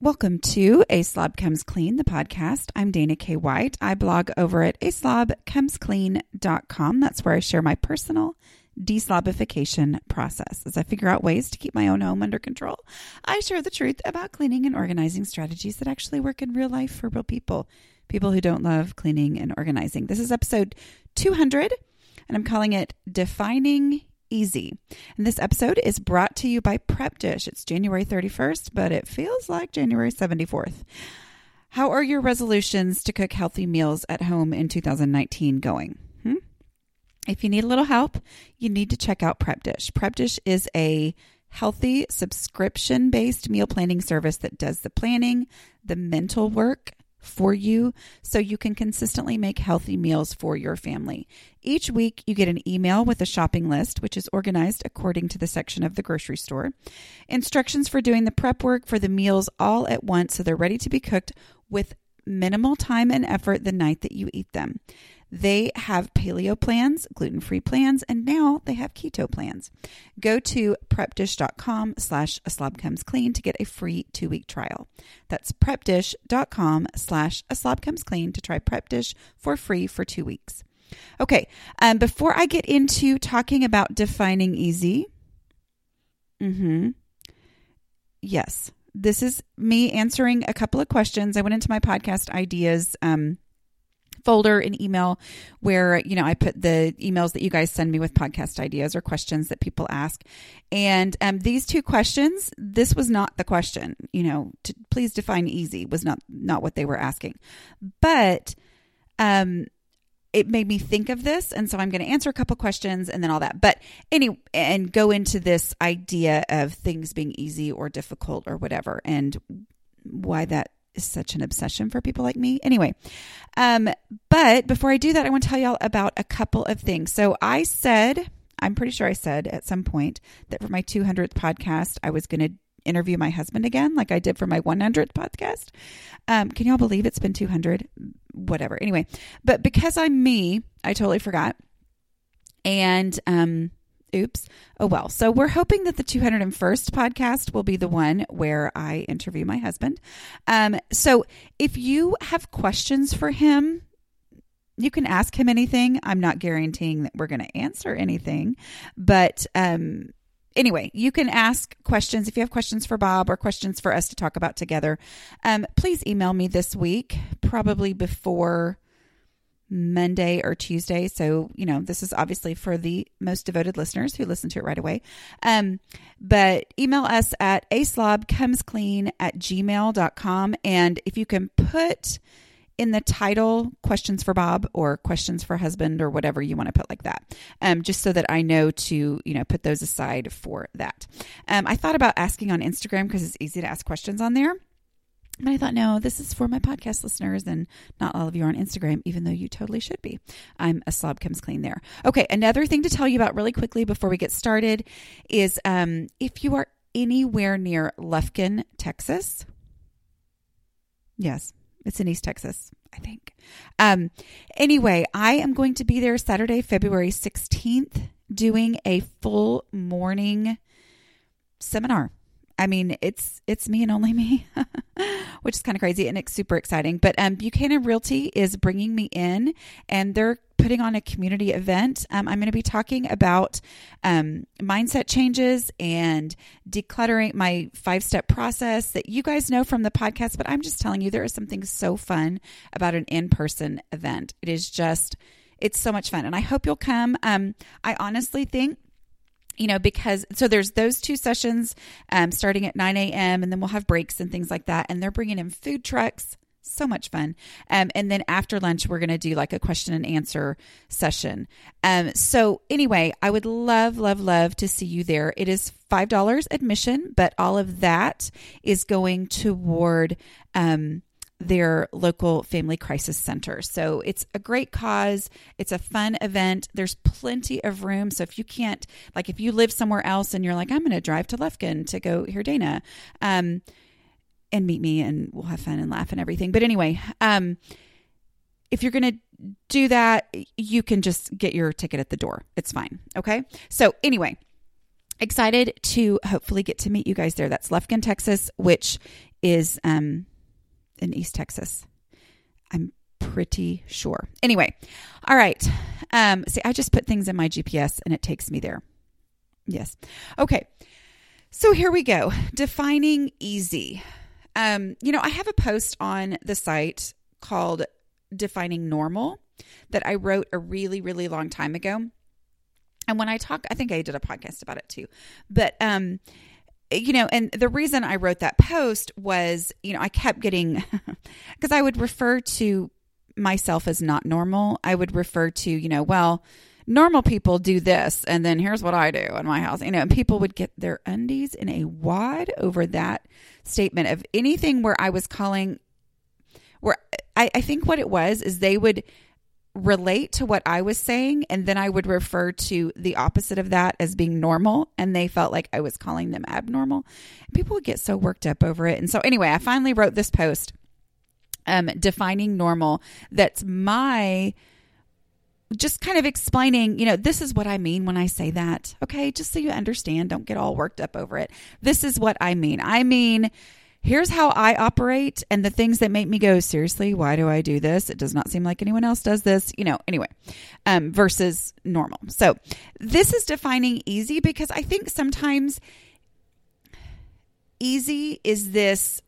Welcome to A Slob Comes Clean, the podcast. I'm Dana K. White. I blog over at aslobcomesclean.com. That's where I share my personal deslobification process. As I figure out ways to keep my own home under control, I share the truth about cleaning and organizing strategies that actually work in real life for real people, people who don't love cleaning and organizing. This is episode 200, and I'm calling it Defining Easy. And this episode is brought to you by Prep Dish. It's January 31st, but it feels like January 74th. How are your resolutions to cook healthy meals at home in 2019 going? Hmm? If you need a little help, you need to check out Prep Dish. Prep Dish is a healthy subscription based meal planning service that does the planning, the mental work, for you so you can consistently make healthy meals for your family. Each week, you get an email with a shopping list, which is organized according to the section of the grocery store, instructions for doing the prep work for the meals all at once so they're ready to be cooked with minimal time and effort the night that you eat them. They have paleo plans, gluten free plans, and now they have keto plans. Go to prepdish.com slash a slob comes clean to get a free two week trial. That's prepdish.com slash a slob comes clean to try Prep Dish for free for two weeks. Okay, um, before I get into talking about defining easy, mm-hmm, yes, this is me answering a couple of questions. I went into my podcast ideas um, folder in email where you know I put the emails that you guys send me with podcast ideas or questions that people ask. And um, these two questions, this was not the question. You know, to, please define easy was not not what they were asking, but um, it made me think of this, and so I'm going to answer a couple questions and then all that. But anyway, and go into this idea of things being easy or difficult or whatever, and why that is such an obsession for people like me. Anyway, um, but before I do that, I want to tell y'all about a couple of things. So I said, I'm pretty sure I said at some point that for my 200th podcast, I was going to interview my husband again, like I did for my 100th podcast. Um, can y'all believe it's been 200? Whatever. Anyway, but because I'm me, I totally forgot. And um, Oops. Oh, well. So we're hoping that the 201st podcast will be the one where I interview my husband. Um, so if you have questions for him, you can ask him anything. I'm not guaranteeing that we're going to answer anything, but um, anyway, you can ask questions if you have questions for Bob or questions for us to talk about together. Um, please email me this week, probably before Monday or Tuesday. So, you know, this is obviously for the most devoted listeners who listen to it right away. Um, but email us at aslobcomesclean at gmail.com. And if you can put in the title questions for Bob or questions for husband or whatever you want to put like that, um, just so that I know to, you know, put those aside for that. Um, I thought about asking on Instagram because it's easy to ask questions on there. But I thought, no, this is for my podcast listeners and not all of you are on Instagram, even though you totally should be. I'm a slob comes clean there. Okay, another thing to tell you about really quickly before we get started is um, if you are anywhere near Lufkin, Texas, yes, it's in East Texas, I think. Um, anyway, I am going to be there Saturday, February 16th, doing a full morning seminar I mean, it's it's me and only me, which is kind of crazy and it's super exciting. But um, Buchanan Realty is bringing me in, and they're putting on a community event. Um, I'm going to be talking about um, mindset changes and decluttering my five step process that you guys know from the podcast. But I'm just telling you, there is something so fun about an in person event. It is just, it's so much fun, and I hope you'll come. Um, I honestly think you know, because so there's those two sessions um, starting at 9 a.m. and then we'll have breaks and things like that. And they're bringing in food trucks, So much fun. Um, and then after lunch, we're going to do like a question and answer session. Um, so, anyway, I would love, love, love to see you there. It is $5 admission, but all of that is going toward. Um, their local family crisis center. So it's a great cause. It's a fun event. There's plenty of room. So if you can't, like, if you live somewhere else and you're like, I'm going to drive to Lufkin to go hear Dana, um, and meet me and we'll have fun and laugh and everything. But anyway, um, if you're going to do that, you can just get your ticket at the door. It's fine. Okay. So anyway, excited to hopefully get to meet you guys there. That's Lufkin, Texas, which is um, in East Texas. I'm pretty sure. Anyway, all right. Um, see, I just put things in my GPS and it takes me there. Yes. Okay. So here we go. Defining easy. Um, you know, I have a post on the site called Defining Normal that I wrote a really, really long time ago. And when I talk, I think I did a podcast about it too. But, um, you know, and the reason I wrote that post was, you know, I kept getting, because I would refer to myself as not normal. I would refer to, you know, well, normal people do this, and then here's what I do in my house. You know, and people would get their undies in a wad over that statement of anything where I was calling, where I, I think what it was is they would relate to what I was saying, and then I would refer to the opposite of that as being normal, and they felt like I was calling them abnormal. People would get so worked up over it. And so, anyway, I finally wrote this post um, defining normal that's my just kind of explaining, you know, this is what I mean when I say that. Okay, just so you understand, don't get all worked up over it. This is what I mean. I mean, here's how I operate and the things that make me go, seriously, why do I do this? It does not seem like anyone else does this, you know, anyway, um, versus normal. So this is defining easy because I think sometimes easy is this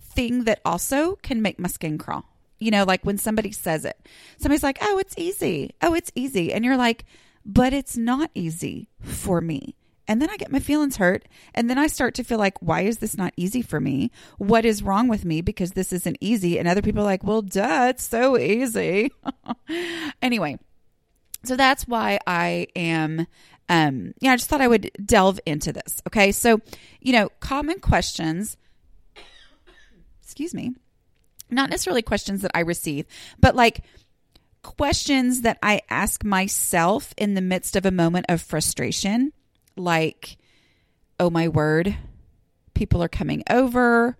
thing that also can make my skin crawl you know, like when somebody says it, somebody's like, oh, it's easy. Oh, it's easy. And you're like, but it's not easy for me. And then I get my feelings hurt. And then I start to feel like, why is this not easy for me? What is wrong with me because this isn't easy? And other people are like, well, duh, it's so easy. anyway, so that's why I am, um, yeah, I just thought I would delve into this. Okay. So, you know, common questions, excuse me, not necessarily questions that I receive, but like questions that I ask myself in the midst of a moment of frustration, like, oh my word, people are coming over.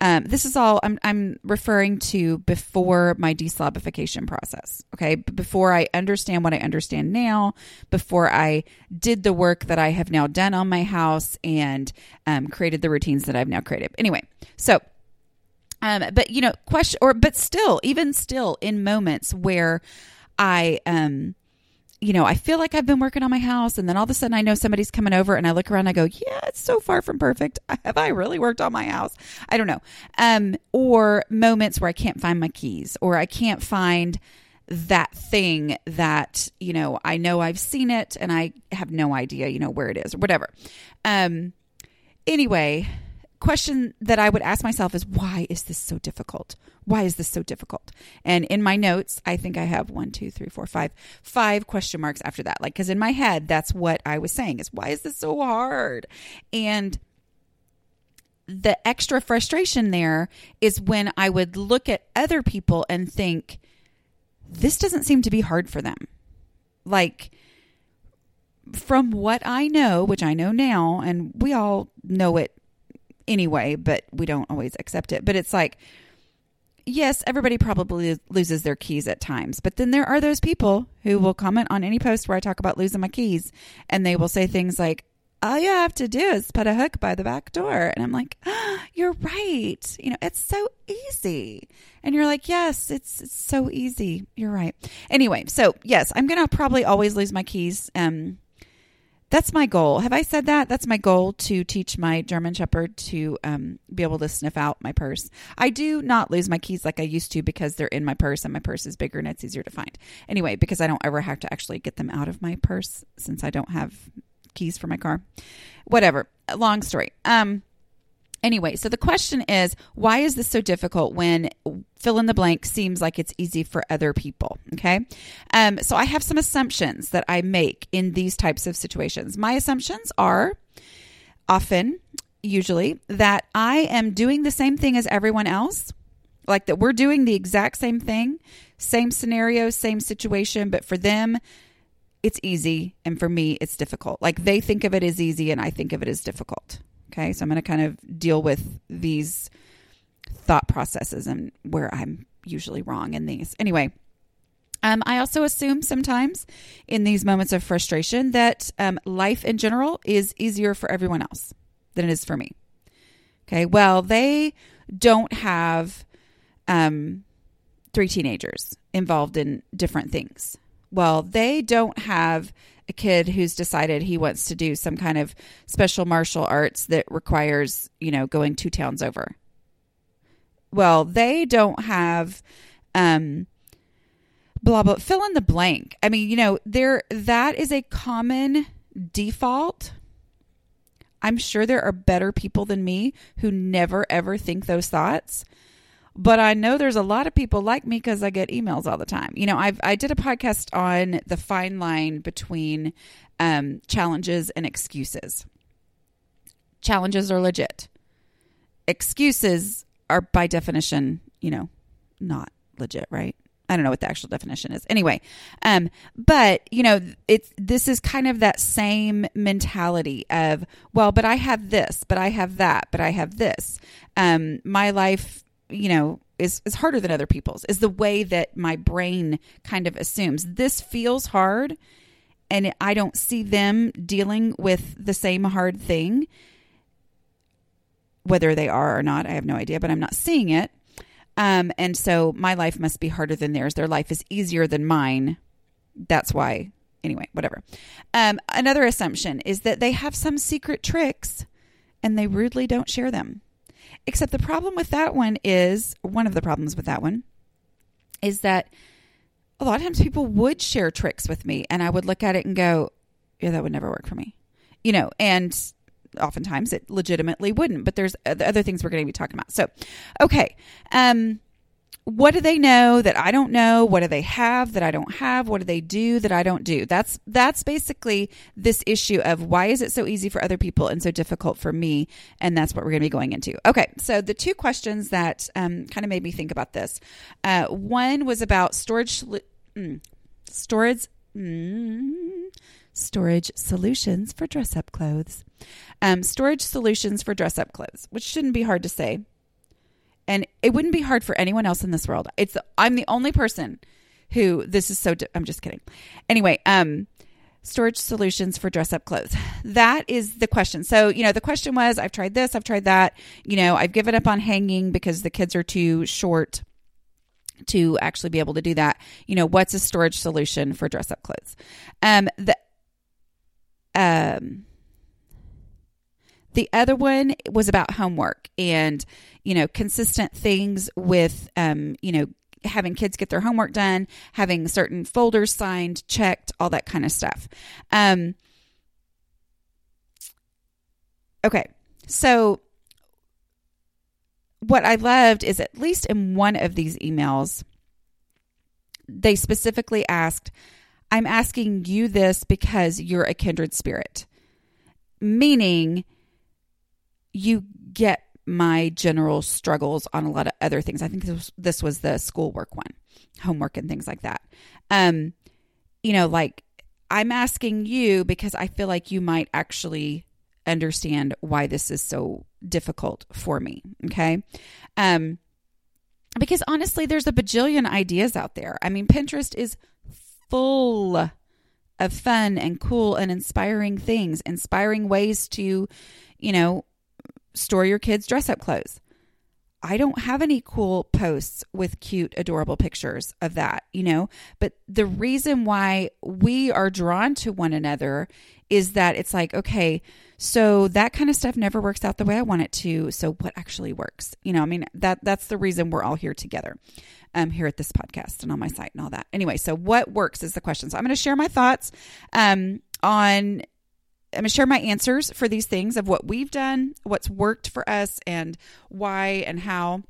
Um, this is all I'm, I'm referring to before my deslobification process. Okay. Before I understand what I understand now, before I did the work that I have now done on my house and um, created the routines that I've now created. Anyway, so um, but you know, question or but still, even still, in moments where I um you know, I feel like I've been working on my house and then all of a sudden I know somebody's coming over and I look around and I go, yeah, it's so far from perfect. Have I really worked on my house? I don't know. Um, or moments where I can't find my keys or I can't find that thing that, you know, I know I've seen it and I have no idea, you know, where it is or whatever. Um, anyway, question that I would ask myself is why is this so difficult? Why is this so difficult? And in my notes, I think I have one, two, three, four, five, five question marks after that. Like, because in my head, that's what I was saying is why is this so hard? And the extra frustration there is when I would look at other people and think, this doesn't seem to be hard for them. Like, from what I know, which I know now, and we all know it anyway, but we don't always accept it. But it's like, yes, everybody probably loses their keys at times, but then there are those people who will comment on any post where I talk about losing my keys and they will say things like, all you have to do is put a hook by the back door. And I'm like, oh, you're right. You know, it's so easy. And you're like, yes, it's, it's so easy. You're right. Anyway, so yes, I'm going to probably always lose my keys. Um, that's my goal. Have I said that? That's my goal to teach my German Shepherd to um, be able to sniff out my purse. I do not lose my keys like I used to because they're in my purse and my purse is bigger and it's easier to find. Anyway, because I don't ever have to actually get them out of my purse since I don't have keys for my car. Whatever. Long story. Um, Anyway, so the question is why is this so difficult when fill in the blank seems like it's easy for other people? Okay. Um, so I have some assumptions that I make in these types of situations. My assumptions are often, usually, that I am doing the same thing as everyone else, like that we're doing the exact same thing, same scenario, same situation, but for them, it's easy. And for me, it's difficult. Like they think of it as easy and I think of it as difficult. Okay, so I'm going to kind of deal with these thought processes and where I'm usually wrong in these. Anyway, um, I also assume sometimes in these moments of frustration that um, life in general is easier for everyone else than it is for me. Okay, well, they don't have um, three teenagers involved in different things. Well, they don't have a kid who's decided he wants to do some kind of special martial arts that requires, you know, going two towns over. Well, they don't have um blah blah fill in the blank. I mean, you know, there that is a common default. I'm sure there are better people than me who never ever think those thoughts but I know there's a lot of people like me because I get emails all the time. You know, I've I did a podcast on the fine line between um, challenges and excuses. Challenges are legit. Excuses are by definition, you know, not legit, right? I don't know what the actual definition is. Anyway, um, but you know, it's this is kind of that same mentality of, well, but I have this, but I have that, but I have this. Um, my life you know is is harder than other people's is the way that my brain kind of assumes. This feels hard and I don't see them dealing with the same hard thing whether they are or not I have no idea but I'm not seeing it. Um, and so my life must be harder than theirs. Their life is easier than mine. That's why. Anyway whatever. Um, another assumption is that they have some secret tricks and they rudely don't share them Except the problem with that one is one of the problems with that one is that a lot of times people would share tricks with me and I would look at it and go, yeah, that would never work for me. You know, and oftentimes it legitimately wouldn't, but there's other things we're going to be talking about. So, okay. Um, what do they know that I don't know? What do they have that I don't have? What do they do that I don't do? That's that's basically this issue of why is it so easy for other people and so difficult for me? And that's what we're going to be going into. Okay, so the two questions that um, kind of made me think about this. Uh, one was about storage, mm, storage. Mm, storage solutions for dress up clothes. Um, storage solutions for dress up clothes, which shouldn't be hard to say and it wouldn't be hard for anyone else in this world. It's I'm the only person who this is so. I'm just kidding. Anyway, um, storage solutions for dress up clothes. That is the question. So you know, the question was, I've tried this, I've tried that. You know, I've given up on hanging because the kids are too short to actually be able to do that. You know, what's a storage solution for dress up clothes? Um, the um the other one was about homework and, you know, consistent things with, um, you know, having kids get their homework done, having certain folders signed, checked, all that kind of stuff. Um, okay. So, what I loved is at least in one of these emails, they specifically asked, I'm asking you this because you're a kindred spirit, meaning you get my general struggles on a lot of other things. I think this was, this was the schoolwork one, homework and things like that. Um, you know, like I'm asking you because I feel like you might actually understand why this is so difficult for me. Okay. Um, because honestly, there's a bajillion ideas out there. I mean, Pinterest is full of fun and cool and inspiring things, inspiring ways to, you know, store your kids' dress up clothes. I don't have any cool posts with cute, adorable pictures of that, you know? But the reason why we are drawn to one another is that it's like, okay, so that kind of stuff never works out the way I want it to. So what actually works? You know, I mean, that that's the reason we're all here together. Um, here at this podcast and on my site and all that. Anyway, so what works is the question. So I'm going to share my thoughts um, on I'm going to share my answers for these things of what we've done, what's worked for us, and why and how.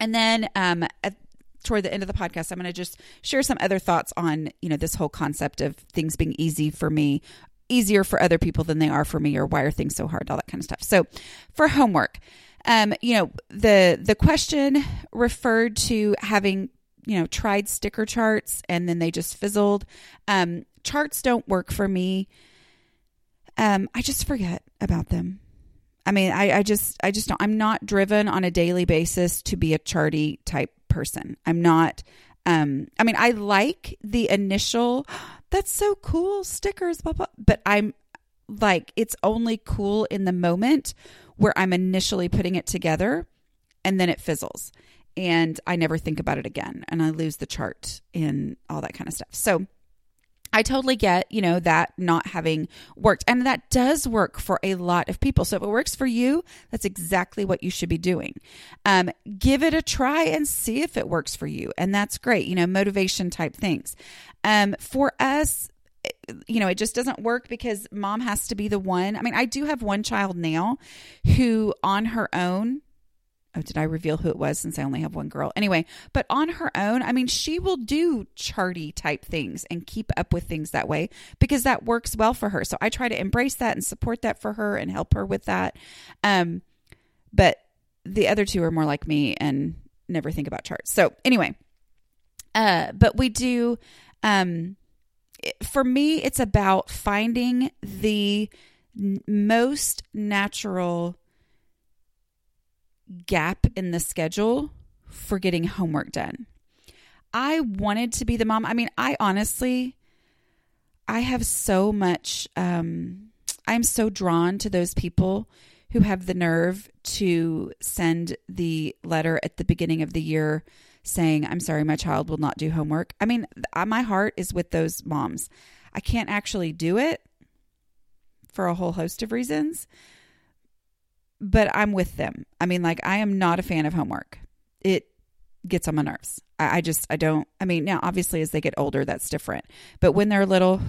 And then um, at, toward the end of the podcast, I'm going to just share some other thoughts on you know this whole concept of things being easy for me, easier for other people than they are for me, or why are things so hard, all that kind of stuff. So for homework. Um, you know the the question referred to having you know tried sticker charts and then they just fizzled. Um, charts don't work for me. Um, I just forget about them. I mean, I, I just I just don't. I'm not driven on a daily basis to be a charty type person. I'm not. Um, I mean, I like the initial. That's so cool stickers, blah blah. But I'm like, it's only cool in the moment where I'm initially putting it together and then it fizzles and I never think about it again and I lose the chart and all that kind of stuff. So I totally get, you know, that not having worked. And that does work for a lot of people. So if it works for you, that's exactly what you should be doing. Um, give it a try and see if it works for you. And that's great, you know, motivation type things. Um, for us, you know, it just doesn't work because mom has to be the one. I mean, I do have one child now who, on her own, oh, did I reveal who it was since I only have one girl? Anyway, but on her own, I mean, she will do charty type things and keep up with things that way because that works well for her. So I try to embrace that and support that for her and help her with that. Um, but the other two are more like me and never think about charts. So anyway, uh, but we do, um, for me, it's about finding the most natural gap in the schedule for getting homework done. I wanted to be the mom. I mean, I honestly, I have so much, um, I'm so drawn to those people who have the nerve to send the letter at the beginning of the year saying, I'm sorry, my child will not do homework. I mean, my heart is with those moms. I can't actually do it for a whole host of reasons, but I'm with them. I mean, like, I am not a fan of homework. It gets on my nerves. I, I just, I don't, I mean, now obviously as they get older, that's different. But when they're little,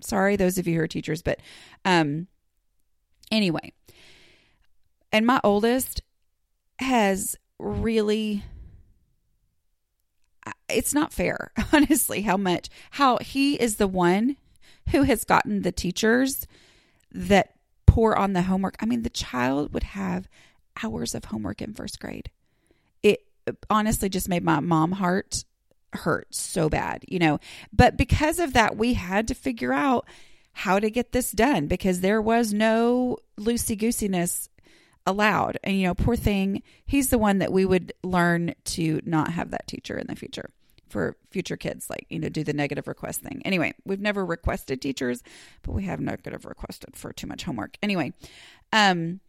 sorry, those of you who are teachers, but um, anyway. And my oldest has really it's not fair, honestly, how much, how he is the one who has gotten the teachers that pour on the homework. I mean, the child would have hours of homework in first grade. It honestly just made my mom heart hurt so bad, you know. But because of that, we had to figure out how to get this done because there was no loosey goosiness allowed. And, you know, poor thing, he's the one that we would learn to not have that teacher in the future for future kids, like, you know, do the negative request thing. Anyway, we've never requested teachers, but we have negative requested for too much homework. Anyway, um,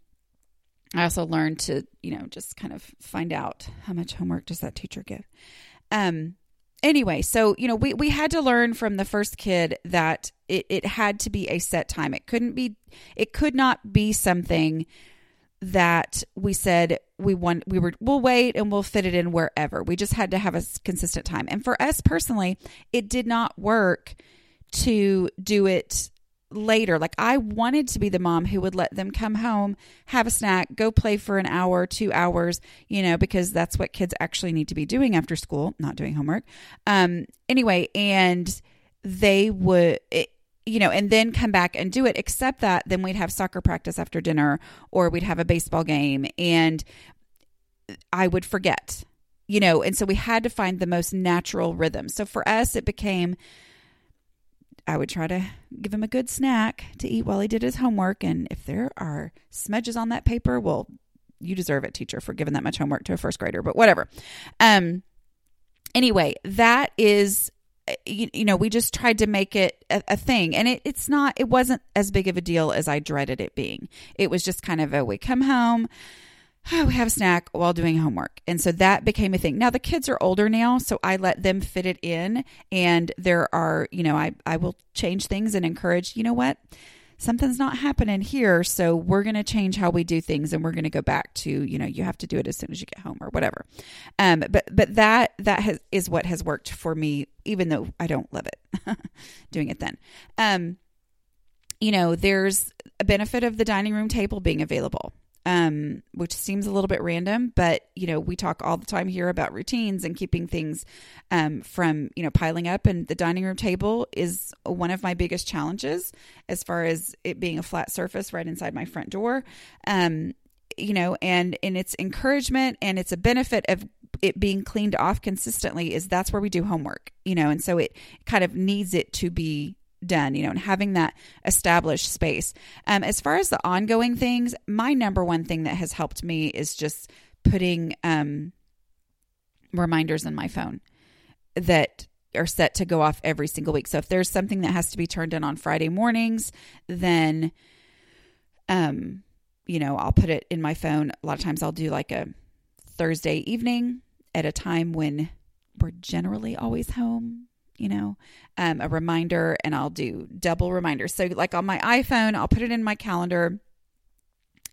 I also learned to, you know, just kind of find out how much homework does that teacher give. Um, anyway, so you know, we we had to learn from the first kid that it it had to be a set time. It couldn't be it could not be something that we said we want we were we'll wait and we'll fit it in wherever. We just had to have a consistent time. And for us personally, it did not work to do it later. Like I wanted to be the mom who would let them come home, have a snack, go play for an hour, 2 hours, you know, because that's what kids actually need to be doing after school, not doing homework. Um anyway, and they would it, you know, and then come back and do it. Except that then we'd have soccer practice after dinner or we'd have a baseball game and I would forget, you know, and so we had to find the most natural rhythm. So for us, it became I would try to give him a good snack to eat while he did his homework. And if there are smudges on that paper, well, you deserve it, teacher, for giving that much homework to a first grader, but whatever. Um, anyway, that is you, you, know, we just tried to make it a, a thing. And it, it's not, it wasn't as big of a deal as I dreaded it being. It was just kind of a we come home, oh, we have a snack while doing homework. And so that became a thing. Now the kids are older now, so I let them fit it in. And there are, you know, I, I will change things and encourage, you know what? Something's not happening here so we're going to change how we do things and we're going to go back to you know you have to do it as soon as you get home or whatever. Um but but that that has is what has worked for me even though i don't love it doing it then. Um you know, there's a benefit of the dining room table being available um, which seems a little bit random, but you know, we talk all the time here about routines and keeping things um, from you know piling up. And the dining room table is one of my biggest challenges as far as it being a flat surface right inside my front door. Um, you know, and and its encouragement and it's a benefit of it being cleaned off consistently is that's where we do homework. You know, and so it kind of needs it to be done, you know, and having that established space. Um, as far as the ongoing things, my number one thing that has helped me is just putting um, reminders in my phone that are set to go off every single week. So if there's something that has to be turned in on Friday mornings, then, um, you know, I'll put it in my phone. A lot of times I'll do like a Thursday evening at a time when we're generally always home you know, um, a reminder, and I'll do double reminders. So, like on my iPhone, I'll put it in my calendar,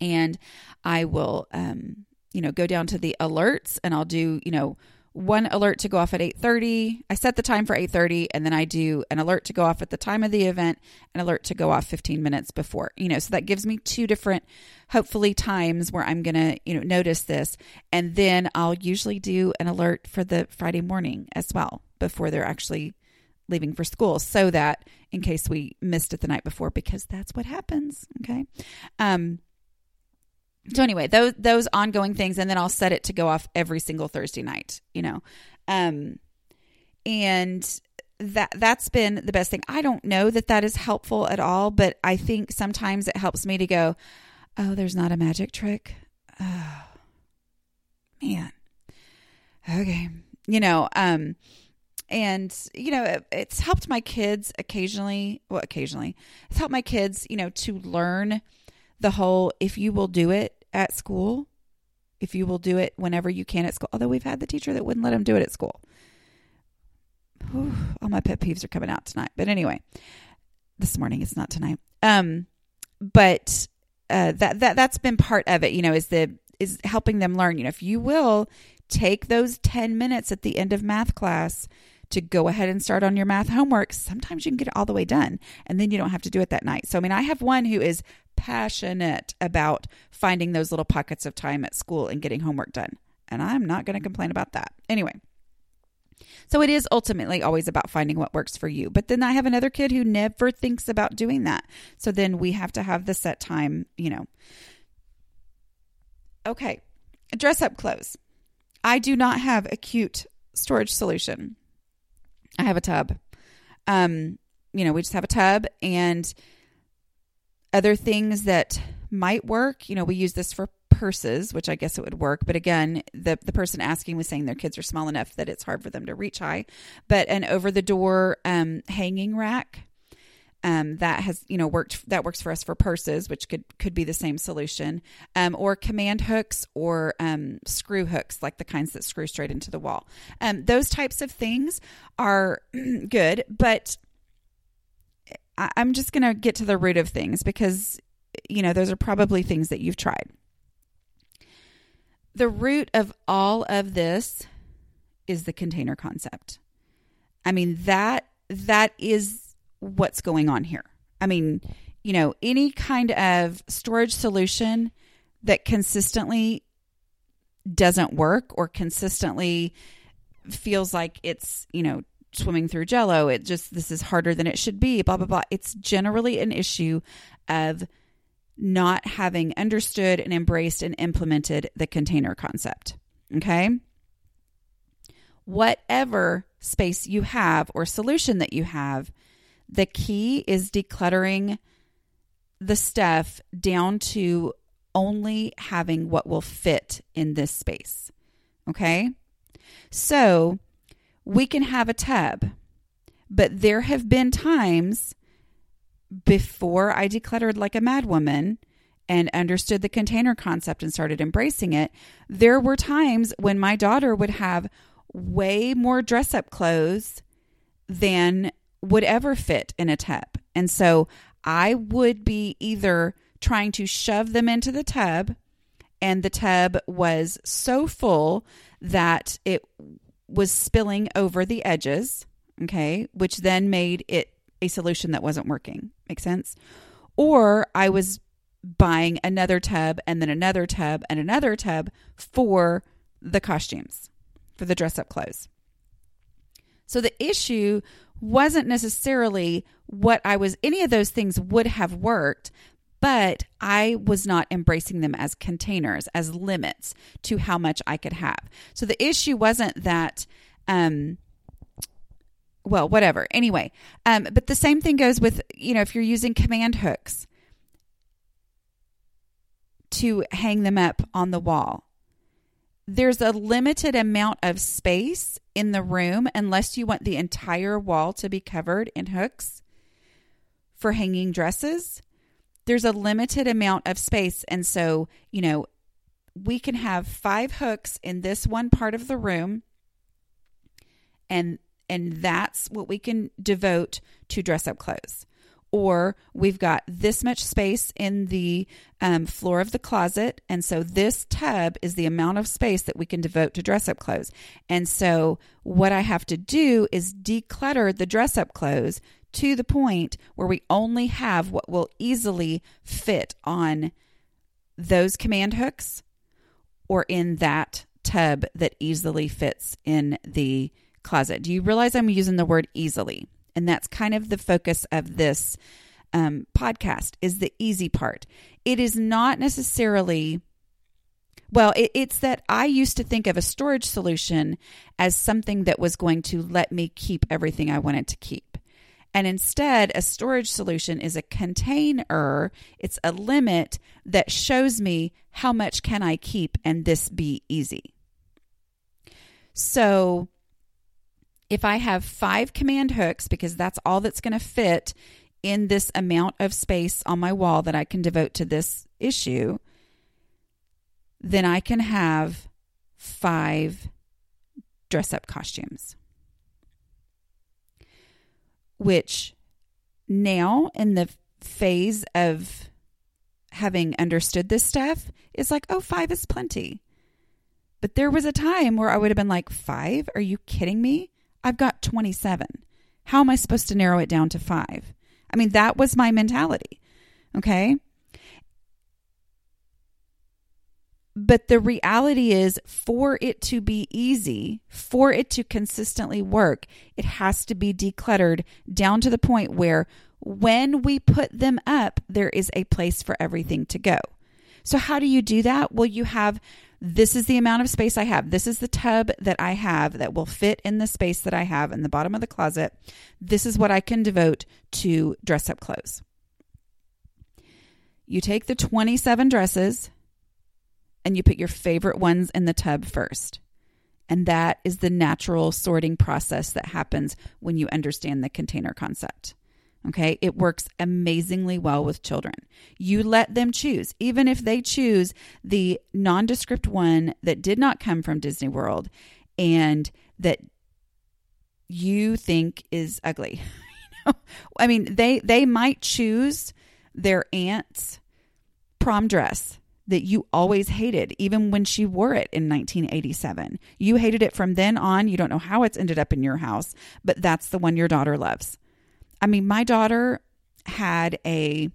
and I will, um, you know, go down to the alerts, and I'll do, you know, one alert to go off at 8:30. I set the time for 8:30 and then I do an alert to go off at the time of the event, an alert to go off 15 minutes before. You know, so that gives me two different hopefully times where I'm going to, you know, notice this and then I'll usually do an alert for the Friday morning as well before they're actually leaving for school so that in case we missed it the night before because that's what happens, okay? Um so anyway, those those ongoing things, and then I'll set it to go off every single Thursday night. You know, um, and that that's been the best thing. I don't know that that is helpful at all, but I think sometimes it helps me to go, oh, there's not a magic trick. Oh, man. Okay, you know, um, and you know, it, it's helped my kids occasionally. Well, occasionally, it's helped my kids, you know, to learn the whole if you will do it at school, if you will do it whenever you can at school. Although we've had the teacher that wouldn't let them do it at school. Whew, all my pet peeves are coming out tonight. But anyway, this morning it's not tonight. Um, but uh, that that that's been part of it. You know, is the is helping them learn. You know, if you will take those ten minutes at the end of math class to go ahead and start on your math homework, sometimes you can get it all the way done and then you don't have to do it that night. So, I mean, I have one who is passionate about finding those little pockets of time at school and getting homework done. And I'm not going to complain about that. Anyway, so it is ultimately always about finding what works for you. But then I have another kid who never thinks about doing that. So then we have to have the set time, you know. Okay, dress up clothes. I do not have a cute storage solution. I have a tub. Um, you know, we just have a tub and other things that might work. You know, we use this for purses, which I guess it would work. But again, the the person asking was saying their kids are small enough that it's hard for them to reach high. But an over the door um, hanging rack. Um, that has you know worked that works for us for purses which could could be the same solution um, or command hooks or um, screw hooks like the kinds that screw straight into the wall. Um, those types of things are good but I'm just going to get to the root of things because you know those are probably things that you've tried. The root of all of this is the container concept. I mean that that is what's going on here. I mean, you know, any kind of storage solution that consistently doesn't work or consistently feels like it's, you know, swimming through jello, it just, this is harder than it should be, blah, blah, blah. It's generally an issue of not having understood and embraced and implemented the container concept. Okay. Whatever space you have or solution that you have, the key is decluttering the stuff down to only having what will fit in this space. Okay? So we can have a tub, but there have been times before I decluttered like a madwoman and understood the container concept and started embracing it. There were times when my daughter would have way more dress up clothes than would ever fit in a tub. And so I would be either trying to shove them into the tub, and the tub was so full that it was spilling over the edges, okay, which then made it a solution that wasn't working. Make sense? Or I was buying another tub and then another tub and another tub for the costumes, for the dress up clothes. So the issue wasn't necessarily what I was, any of those things would have worked, but I was not embracing them as containers, as limits to how much I could have. So the issue wasn't that, um, well, whatever. Anyway, um, but the same thing goes with, you know, if you're using command hooks to hang them up on the wall. There's a limited amount of space in the room unless you want the entire wall to be covered in hooks for hanging dresses. There's a limited amount of space. And so, you know, we can have five hooks in this one part of the room and and that's what we can devote to dress up clothes or we've got this much space in the um, floor of the closet. And so this tub is the amount of space that we can devote to dress up clothes. And so what I have to do is declutter the dress up clothes to the point where we only have what will easily fit on those command hooks or in that tub that easily fits in the closet. Do you realize I'm using the word easily? And that's kind of the focus of this um, podcast is the easy part. It is not necessarily well, it, it's that I used to think of a storage solution as something that was going to let me keep everything I wanted to keep. And instead, a storage solution is a container. It's a limit that shows me how much can I keep and this be easy. So if I have five command hooks, because that's all that's going to fit in this amount of space on my wall that I can devote to this issue, then I can have five dress up costumes. Which now, in the phase of having understood this stuff, is like, oh, five is plenty. But there was a time where I would have been like, five? Are you kidding me? I've got 27. How am I supposed to narrow it down to five? I mean, that was my mentality. Okay. But the reality is, for it to be easy, for it to consistently work, it has to be decluttered down to the point where when we put them up, there is a place for everything to go. So, how do you do that? Well, you have this is the amount of space I have. This is the tub that I have that will fit in the space that I have in the bottom of the closet. This is what I can devote to dress up clothes. You take the 27 dresses and you put your favorite ones in the tub first. And that is the natural sorting process that happens when you understand the container concept. Okay. It works amazingly well with children. You let them choose, even if they choose the nondescript one that did not come from Disney World and that you think is ugly. I mean, they, they might choose their aunt's prom dress that you always hated, even when she wore it in 1987. You hated it from then on. You don't know how it's ended up in your house, but that's the one your daughter loves. I mean, my daughter had a,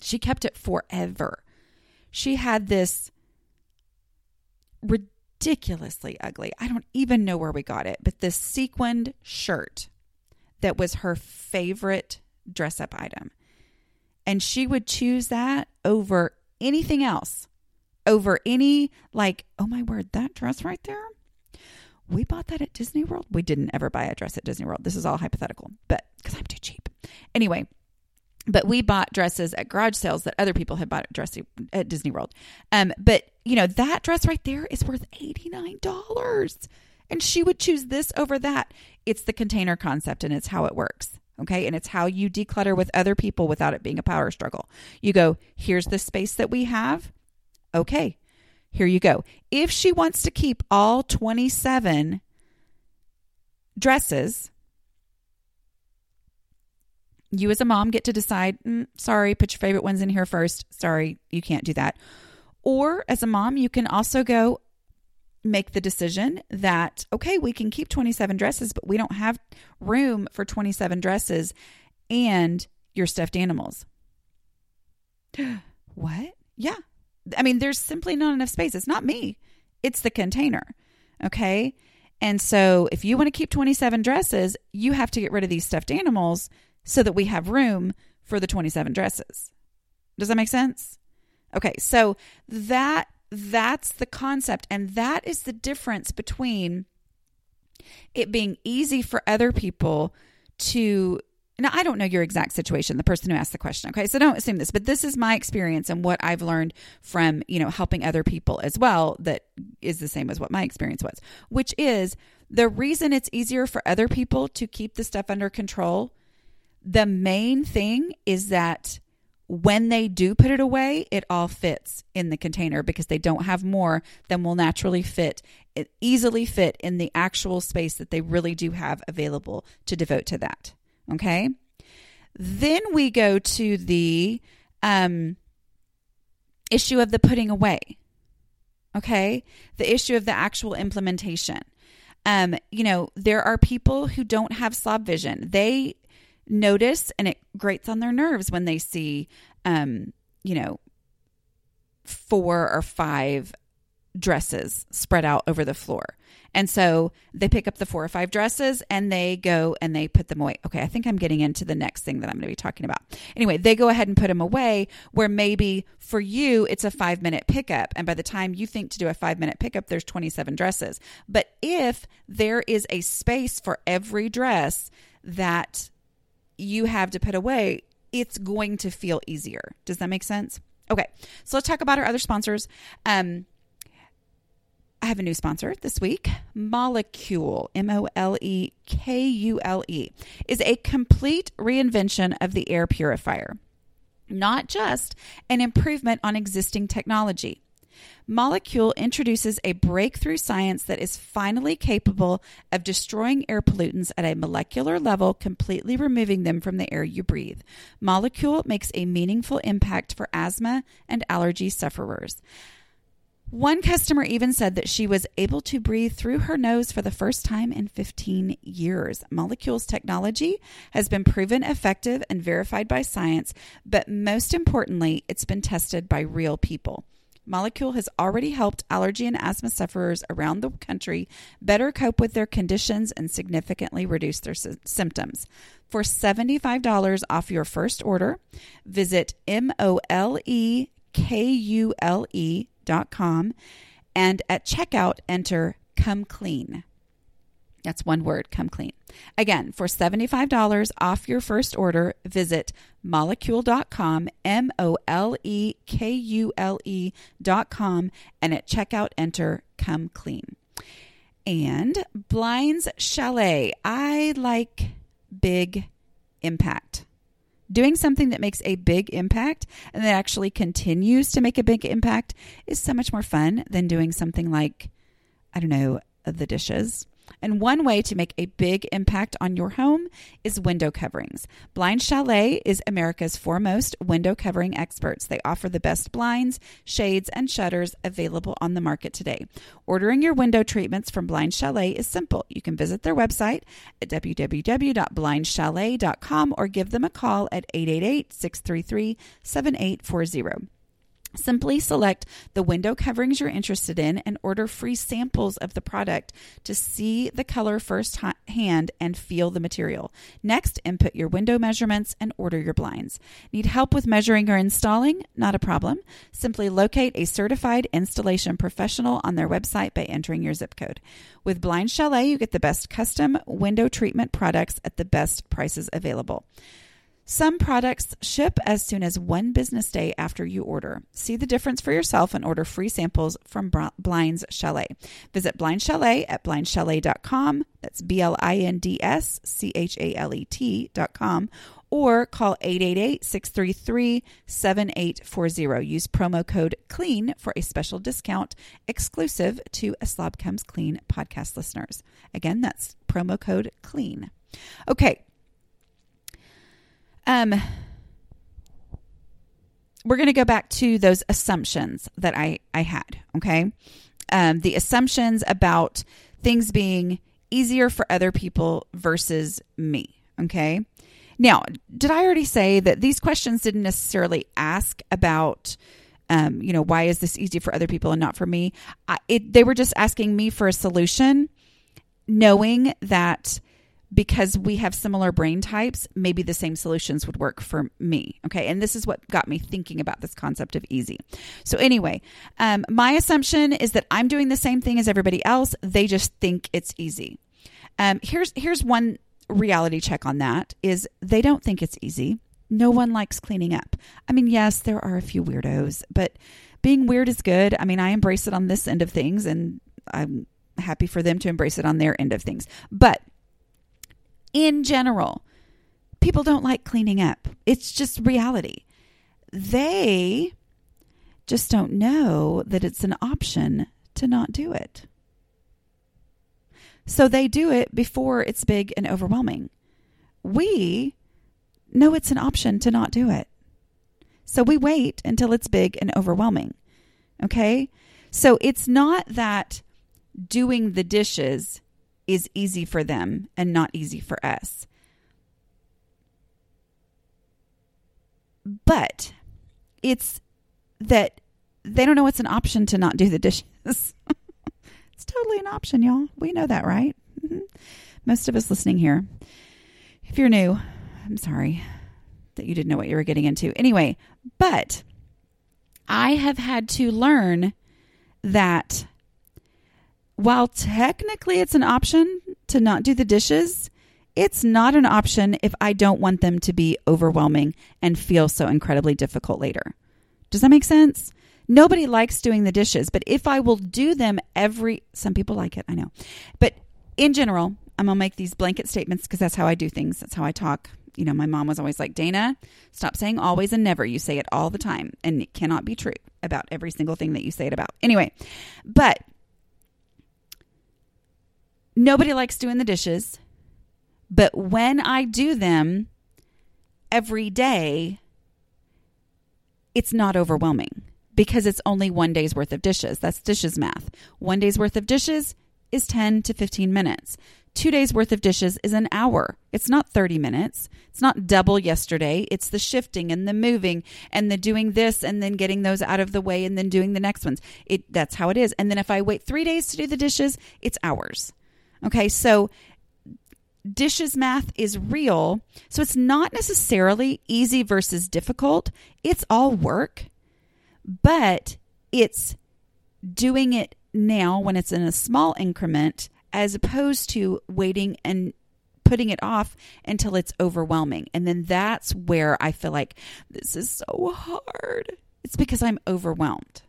she kept it forever. She had this ridiculously ugly, I don't even know where we got it, but this sequined shirt that was her favorite dress up item. And she would choose that over anything else, over any, like, oh my word, that dress right there we bought that at Disney World. We didn't ever buy a dress at Disney World. This is all hypothetical, but because I'm too cheap. Anyway, but we bought dresses at garage sales that other people had bought at, dress, at Disney World. Um, but you know that dress right there is worth eighty nine dollars, and she would choose this over that. It's the container concept, and it's how it works. Okay, and it's how you declutter with other people without it being a power struggle. You go, here's the space that we have. Okay, here you go. If she wants to keep all 27 dresses, you as a mom get to decide, mm, sorry, put your favorite ones in here first. Sorry, you can't do that. Or as a mom, you can also go make the decision that, okay, we can keep 27 dresses, but we don't have room for 27 dresses and your stuffed animals. what? Yeah. I mean, there's simply not enough space. It's not me, it's the container. Okay. And so if you want to keep 27 dresses, you have to get rid of these stuffed animals so that we have room for the 27 dresses. Does that make sense? Okay. So that that's the concept and that is the difference between it being easy for other people to now, I don't know your exact situation, the person who asked the question. Okay. So don't assume this, but this is my experience and what I've learned from, you know, helping other people as well that is the same as what my experience was, which is the reason it's easier for other people to keep the stuff under control. The main thing is that when they do put it away, it all fits in the container because they don't have more than will naturally fit, easily fit in the actual space that they really do have available to devote to that. Okay. Then we go to the um, issue of the putting away. Okay. The issue of the actual implementation. Um, you know, there are people who don't have slob vision. They notice and it grates on their nerves when they see, um, you know, four or five dresses spread out over the floor. And so they pick up the four or five dresses and they go and they put them away. Okay, I think I'm getting into the next thing that I'm going to be talking about. Anyway, they go ahead and put them away where maybe for you it's a five minute pickup. And by the time you think to do a five minute pickup, there's 27 dresses. But if there is a space for every dress that you have to put away, it's going to feel easier. Does that make sense? Okay, so let's talk about our other sponsors. Um, I have a new sponsor this week. Molekule, M O L E K U L E, is a complete reinvention of the air purifier, not just an improvement on existing technology. Molekule introduces a breakthrough science that is finally capable of destroying air pollutants at a molecular level, completely removing them from the air you breathe. Molekule makes a meaningful impact for asthma and allergy sufferers. One customer even said that she was able to breathe through her nose for the first time in 15 years. Molekule's technology has been proven effective and verified by science, but most importantly, it's been tested by real people. Molekule has already helped allergy and asthma sufferers around the country better cope with their conditions and significantly reduce their sy- symptoms. For $75 off your first order, visit M O L E K U L E dot com, and at checkout enter come clean. That's one word, come clean. Again, for $75 off your first order, visit molekule.com, M O L E K U L E.com, and at checkout enter come clean. And Blinds Chalet. I like big impact doing something that makes a big impact and that actually continues to make a big impact is so much more fun than doing something like, I don't know, the dishes and one way to make a big impact on your home is window coverings. Blind Chalet is America's foremost window covering experts. They offer the best blinds, shades, and shutters available on the market today. Ordering your window treatments from Blind Chalet is simple. You can visit their website at www.blindchalet.com or give them a call at 888 633 7840. Simply select the window coverings you're interested in and order free samples of the product to see the color firsthand and feel the material. Next, input your window measurements and order your blinds. Need help with measuring or installing? Not a problem. Simply locate a certified installation professional on their website by entering your zip code. With Blind Chalet, you get the best custom window treatment products at the best prices available. Some products ship as soon as one business day after you order. See the difference for yourself and order free samples from Blinds Chalet. Visit Blind Chalet at blindchalet.com. That's B L I N D S C H A L E T.com or call 888 633 7840. Use promo code CLEAN for a special discount exclusive to A Slob Comes Clean podcast listeners. Again, that's promo code CLEAN. Okay, um, we're going to go back to those assumptions that I, I had. Okay. Um, the assumptions about things being easier for other people versus me. Okay. Now, did I already say that these questions didn't necessarily ask about, um, you know, why is this easy for other people and not for me? I, it, they were just asking me for a solution, knowing that because we have similar brain types, maybe the same solutions would work for me. Okay. And this is what got me thinking about this concept of easy. So, anyway, um, my assumption is that I'm doing the same thing as everybody else. They just think it's easy. Um, here's here's one reality check on that is they don't think it's easy. No one likes cleaning up. I mean, yes, there are a few weirdos, but being weird is good. I mean, I embrace it on this end of things and I'm happy for them to embrace it on their end of things. But in general, people don't like cleaning up. It's just reality. They just don't know that it's an option to not do it. So they do it before it's big and overwhelming. We know it's an option to not do it. So we wait until it's big and overwhelming. Okay? So it's not that doing the dishes is easy for them and not easy for us. But it's that they don't know it's an option to not do the dishes. It's totally an option, y'all. We know that, right? Mm-hmm. Most of us listening here. If you're new, I'm sorry that you didn't know what you were getting into. Anyway, but I have had to learn that while technically it's an option to not do the dishes, it's not an option if I don't want them to be overwhelming and feel so incredibly difficult later. Does that make sense? Nobody likes doing the dishes, but if I will do them every, some people like it, I know. But in general, I'm going to make these blanket statements because that's how I do things. That's how I talk. You know, my mom was always like, Dana, stop saying always and never. You say it all the time, and it cannot be true about every single thing that you say it about. Anyway, but nobody likes doing the dishes. But when I do them every day, it's not overwhelming because it's only one day's worth of dishes. That's dishes math. One day's worth of dishes is 10 to 15 minutes. Two days worth of dishes is an hour. It's not 30 minutes. It's not double yesterday. It's the shifting and the moving and the doing this and then getting those out of the way and then doing the next ones. It that's how it is. And then if I wait 3 days to do the dishes, it's hours. Okay? So dishes math is real. So it's not necessarily easy versus difficult. It's all work but it's doing it now when it's in a small increment as opposed to waiting and putting it off until it's overwhelming. And then that's where I feel like this is so hard. It's because I'm overwhelmed.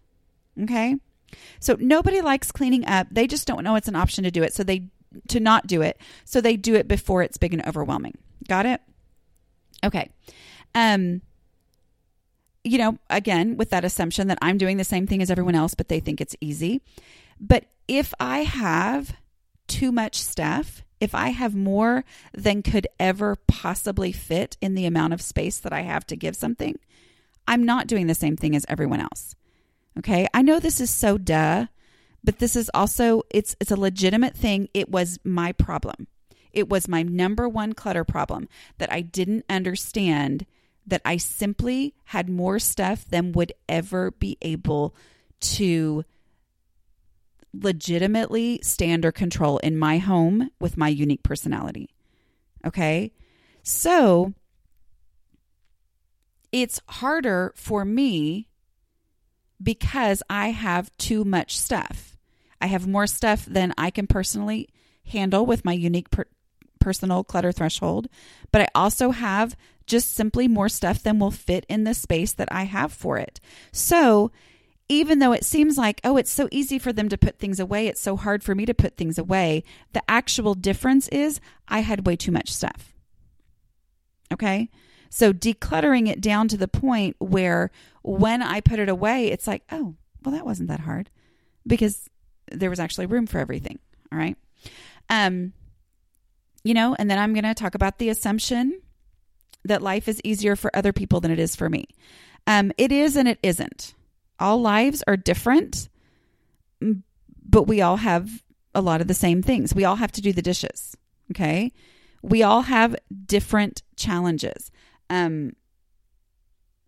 Okay? So nobody likes cleaning up. They just don't know it's an option to do it. So they to not do it. So they do it before it's big and overwhelming. Got it? Okay. Um you know, again, with that assumption that I'm doing the same thing as everyone else, but they think it's easy. But if I have too much stuff, if I have more than could ever possibly fit in the amount of space that I have to give something, I'm not doing the same thing as everyone else. Okay? I know this is so duh, but this is also it's it's a legitimate thing. It was my problem. It was my number one clutter problem that I didn't understand that I simply had more stuff than would ever be able to legitimately stand or control in my home with my unique personality. Okay. So it's harder for me because I have too much stuff. I have more stuff than I can personally handle with my unique per- personal clutter threshold, but I also have just simply more stuff than will fit in the space that I have for it. So, even though it seems like, oh, it's so easy for them to put things away, it's so hard for me to put things away, the actual difference is I had way too much stuff. Okay? So, decluttering it down to the point where when I put it away, it's like, oh, well, that wasn't that hard because there was actually room for everything. All right. Um, you know, and then I'm going to talk about the assumption that life is easier for other people than it is for me. Um, it is and it isn't. All lives are different, but we all have a lot of the same things. We all have to do the dishes. Okay. We all have different challenges. Um,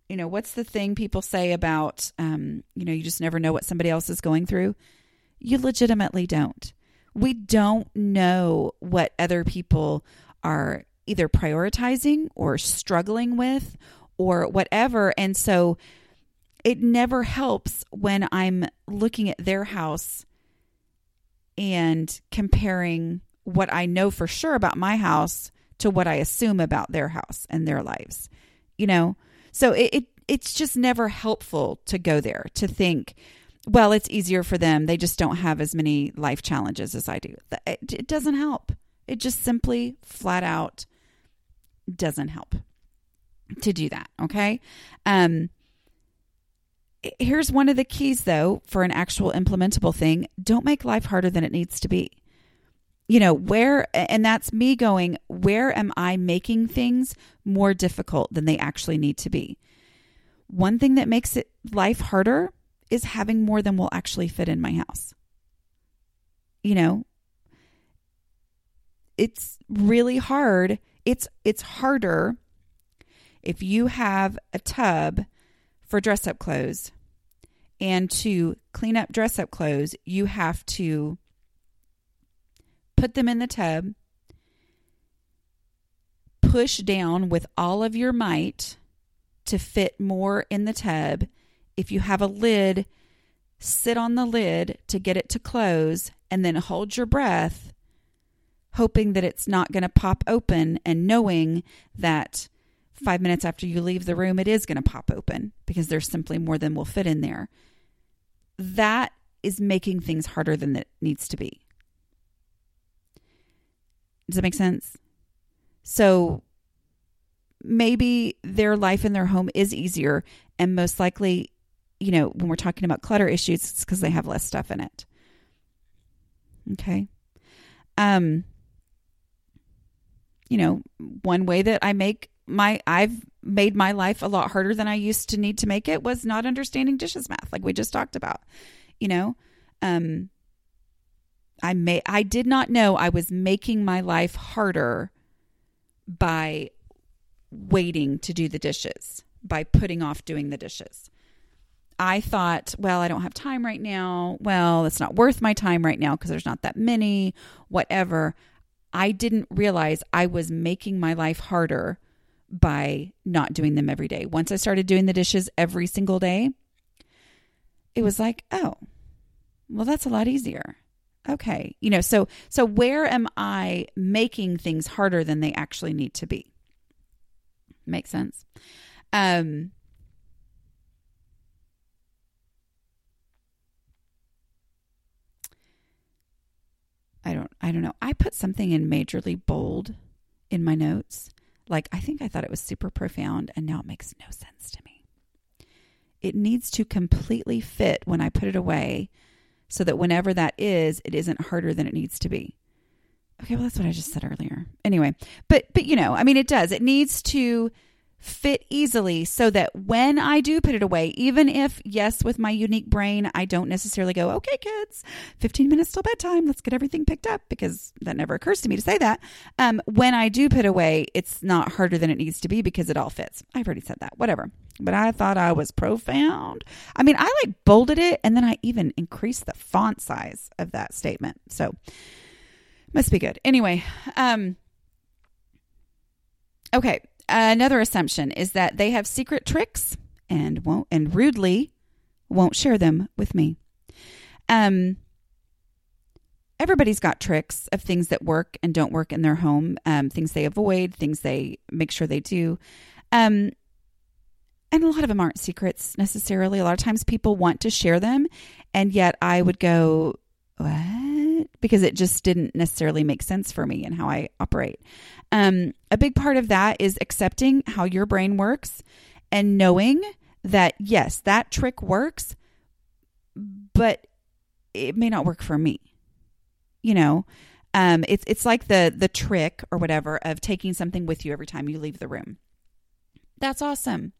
you know, what's the thing people say about, um, you know, you just never know what somebody else is going through? You legitimately don't. We don't know what other people are either prioritizing or struggling with or whatever. And so it never helps when I'm looking at their house and comparing what I know for sure about my house to what I assume about their house and their lives. You know, so it, it it's just never helpful to go there to think, well, it's easier for them. They just don't have as many life challenges as I do. It, it doesn't help. It just simply flat out doesn't help to do that. Okay. Um, here's one of the keys though for an actual implementable thing don't make life harder than it needs to be you know where and that's me going where am i making things more difficult than they actually need to be one thing that makes it life harder is having more than will actually fit in my house you know it's really hard it's it's harder if you have a tub for dress up clothes and to clean up dress up clothes you have to put them in the tub, push down with all of your might to fit more in the tub. If you have a lid, sit on the lid to get it to close and then hold your breath, hoping that it's not going to pop open and knowing that five minutes after you leave the room, it is going to pop open because there's simply more than will fit in there. That is making things harder than it needs to be. Does that make sense? So maybe their life in their home is easier and most likely, you know, when we're talking about clutter issues, it's because they have less stuff in it. Okay. Um you know, one way that I make my I've made my life a lot harder than I used to need to make it was not understanding dishes math like we just talked about. You know, um I may I did not know I was making my life harder by waiting to do the dishes, by putting off doing the dishes. I thought, well, I don't have time right now. Well, it's not worth my time right now because there's not that many, whatever. I didn't realize I was making my life harder by not doing them every day. Once I started doing the dishes every single day, it was like, oh, well, that's a lot easier okay you know so so where am i making things harder than they actually need to be Makes sense um i don't i don't know i put something in majorly bold in my notes like i think i thought it was super profound and now it makes no sense to me it needs to completely fit when i put it away so that whenever that is, it isn't harder than it needs to be. Okay, well that's what I just said earlier. Anyway, but but you know, I mean it does. It needs to fit easily so that when I do put it away, even if, yes, with my unique brain, I don't necessarily go, okay, kids, 15 minutes till bedtime, let's get everything picked up, because that never occurs to me to say that. Um, when I do put away, it's not harder than it needs to be because it all fits. I've already said that, whatever. But I thought I was profound. I mean, I like bolded it and then I even increased the font size of that statement. So, must be good. Anyway, um, okay another assumption is that they have secret tricks and won't and rudely won't share them with me. Um, everybody's got tricks of things that work and don't work in their home, um, things they avoid, things they make sure they do. Um, and a lot of them aren't secrets necessarily. A lot of times people want to share them, and yet I would go, What? Because it just didn't necessarily make sense for me and how I operate. Um, a big part of that is accepting how your brain works and knowing that, yes, that trick works, but it may not work for me. You know, um, it's it's like the the trick or whatever of taking something with you every time you leave the room. That's awesome.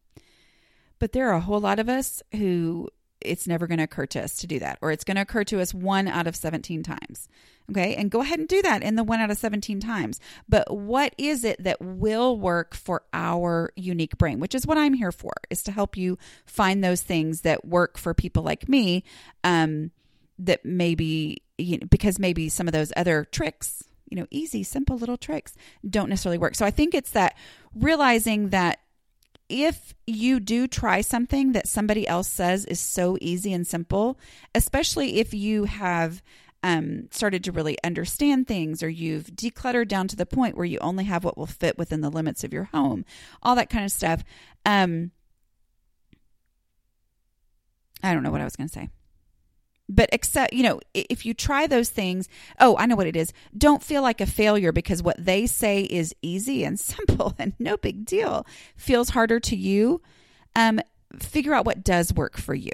But there are a whole lot of us who it's never going to occur to us to do that, or it's going to occur to us one out of 17 times. Okay. And go ahead and do that in the one out of 17 times. But what is it that will work for our unique brain, which is what I'm here for, is to help you find those things that work for people like me. Um, that maybe, you know, because maybe some of those other tricks, you know, easy, simple little tricks don't necessarily work. So I think it's that realizing that if you do try something that somebody else says is so easy and simple, especially if you have um, started to really understand things or you've decluttered down to the point where you only have what will fit within the limits of your home, all that kind of stuff. Um, I don't know what I was going to say but except you know if you try those things oh i know what it is. Don't feel like a failure because what they say is easy and simple and no big deal. Feels harder to you. Um figure out what does work for you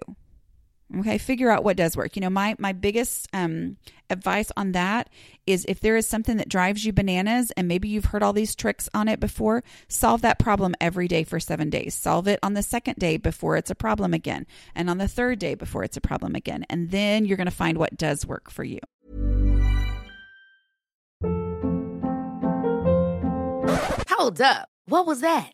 Okay, figure out what does work. You know, my my biggest um, advice on that is if there is something that drives you bananas, and maybe you've heard all these tricks on it before, solve that problem every day for seven days. Solve it on the second day before it's a problem again, and on the third day before it's a problem again, and then you're going to find what does work for you. Hold up. What was that?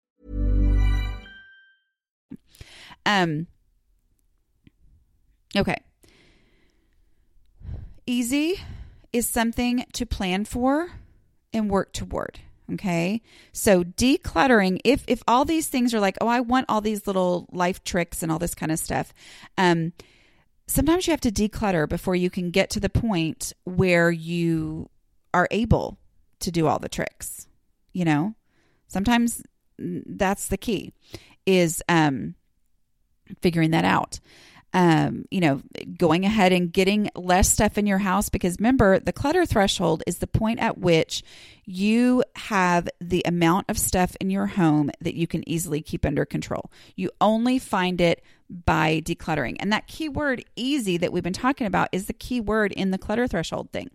Um Okay. Easy is something to plan for and work toward. Okay. So decluttering, if if all these things are like, oh, I want all these little life tricks and all this kind of stuff, um, sometimes you have to declutter before you can get to the point where you are able to do all the tricks. You know, sometimes that's the key is um, figuring that out. Um, you know, going ahead and getting less stuff in your house because remember, the clutter threshold is the point at which you have the amount of stuff in your home that you can easily keep under control. You only find it by decluttering. And that key word easy that we've been talking about is the key word in the clutter threshold thing.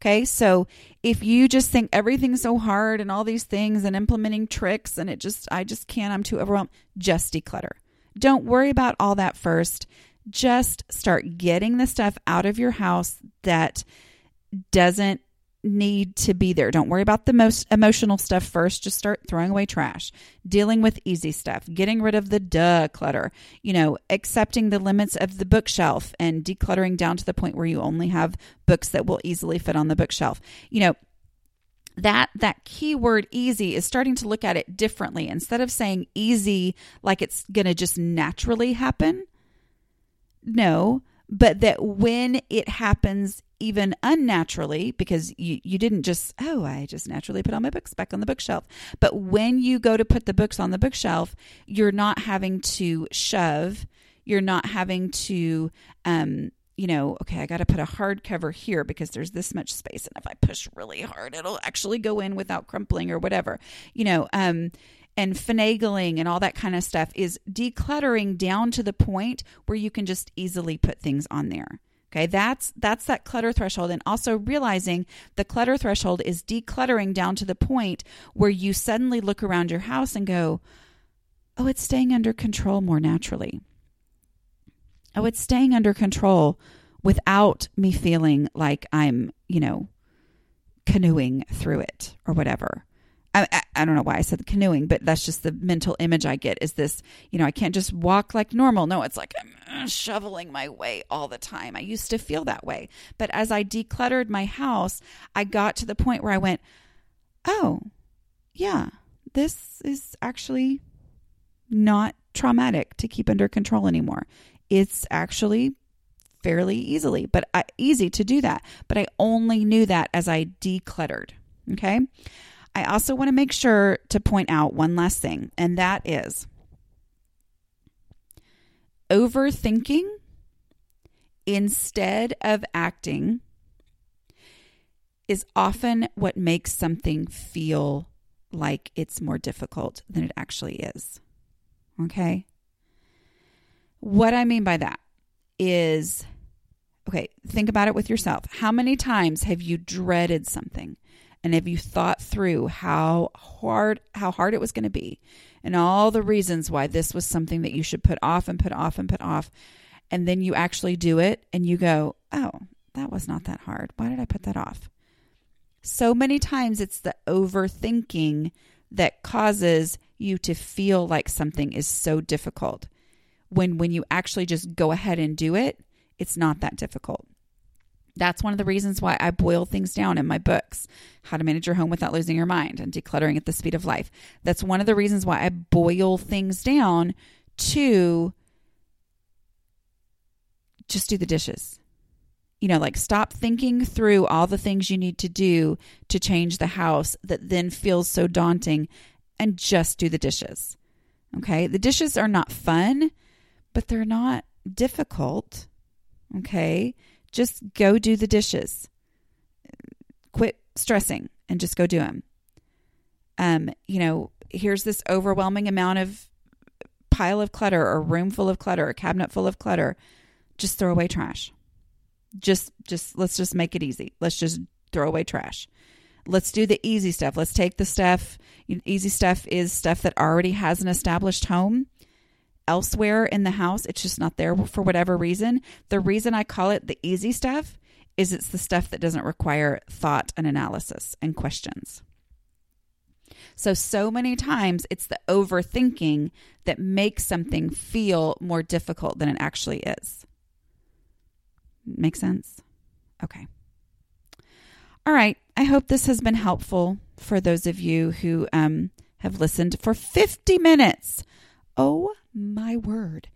Okay, so if you just think everything's so hard and all these things and implementing tricks and it just, I just can't, I'm too overwhelmed, just declutter. Don't worry about all that first. Just start getting the stuff out of your house that doesn't need to be there. Don't worry about the most emotional stuff first. Just start throwing away trash, dealing with easy stuff, getting rid of the duh clutter, you know, accepting the limits of the bookshelf and decluttering down to the point where you only have books that will easily fit on the bookshelf. You know, that that keyword easy is starting to look at it differently. Instead of saying easy like it's going to just naturally happen no but that when it happens even unnaturally because you, you didn't just oh i just naturally put all my books back on the bookshelf. But when you go to put the books on the bookshelf you're not having to shove you're not having to um you know, okay, I got to put a hardcover here because there's this much space. And if I push really hard, it'll actually go in without crumpling or whatever, you know, um, and finagling and all that kind of stuff is decluttering down to the point where you can just easily put things on there. Okay, that's that's that clutter threshold and also realizing the clutter threshold is decluttering down to the point where you suddenly look around your house and go, "Oh, it's staying under control more naturally." Oh, it's staying under control without me feeling like I'm, you know, canoeing through it or whatever. I, I, I don't know why I said canoeing, but that's just the mental image I get is this, you know, I can't just walk like normal. No, it's like I'm shoveling my way all the time. I used to feel that way. But as I decluttered my house, I got to the point where I went, oh, yeah, this is actually not traumatic to keep under control anymore. It's actually fairly easily, but easy to do that. But I only knew that as I decluttered. Okay. I also want to make sure to point out one last thing, and that is overthinking instead of acting is often what makes something feel like it's more difficult than it actually is. Okay? What I mean by that is okay, think about it with yourself. How many times have you dreaded something? And have you thought through how hard how hard it was going to be and all the reasons why this was something that you should put off and put off and put off and then you actually do it and you go, "Oh, that was not that hard. Why did I put that off?" So many times it's the overthinking that causes you to feel like something is so difficult. When when you actually just go ahead and do it, it's not that difficult. That's one of the reasons why I boil things down in my books How to Manage Your Home Without Losing Your Mind and Decluttering at the Speed of Life. That's one of the reasons why I boil things down to just do the dishes you know, like stop thinking through all the things you need to do to change the house that then feels so daunting and just do the dishes. Okay. The dishes are not fun, but they're not difficult. Okay. Just go do the dishes. Quit stressing and just go do them. Um, you know, here's this overwhelming amount of pile of clutter or room full of clutter, a cabinet full of clutter. Just throw away trash just just let's just make it easy. Let's just throw away trash. Let's do the easy stuff. Let's take the stuff. Easy stuff is stuff that already has an established home elsewhere in the house. It's just not there for whatever reason. The reason I call it the easy stuff is it's the stuff that doesn't require thought and analysis and questions. So, so many times it's the overthinking that makes something feel more difficult than it actually is. Make sense? Okay. All right. I hope this has been helpful for those of you who um, have listened for 50 minutes. Oh my word.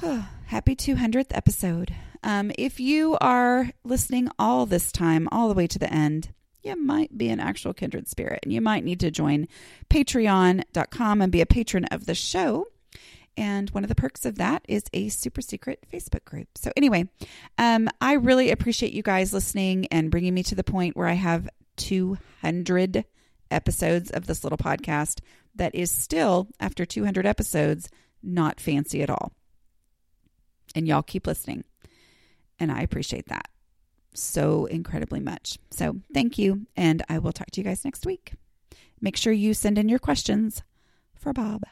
Happy 200th episode. Um, if you are listening all this time, all the way to the end, you might be an actual kindred spirit and you might need to join patreon.com and be a patron of the show. And one of the perks of that is a super secret Facebook group. So, anyway, um, I really appreciate you guys listening and bringing me to the point where I have 200 episodes of this little podcast that is still, after 200 episodes, not fancy at all. And y'all keep listening. And I appreciate that so incredibly much. So, thank you. And I will talk to you guys next week. Make sure you send in your questions for Bob.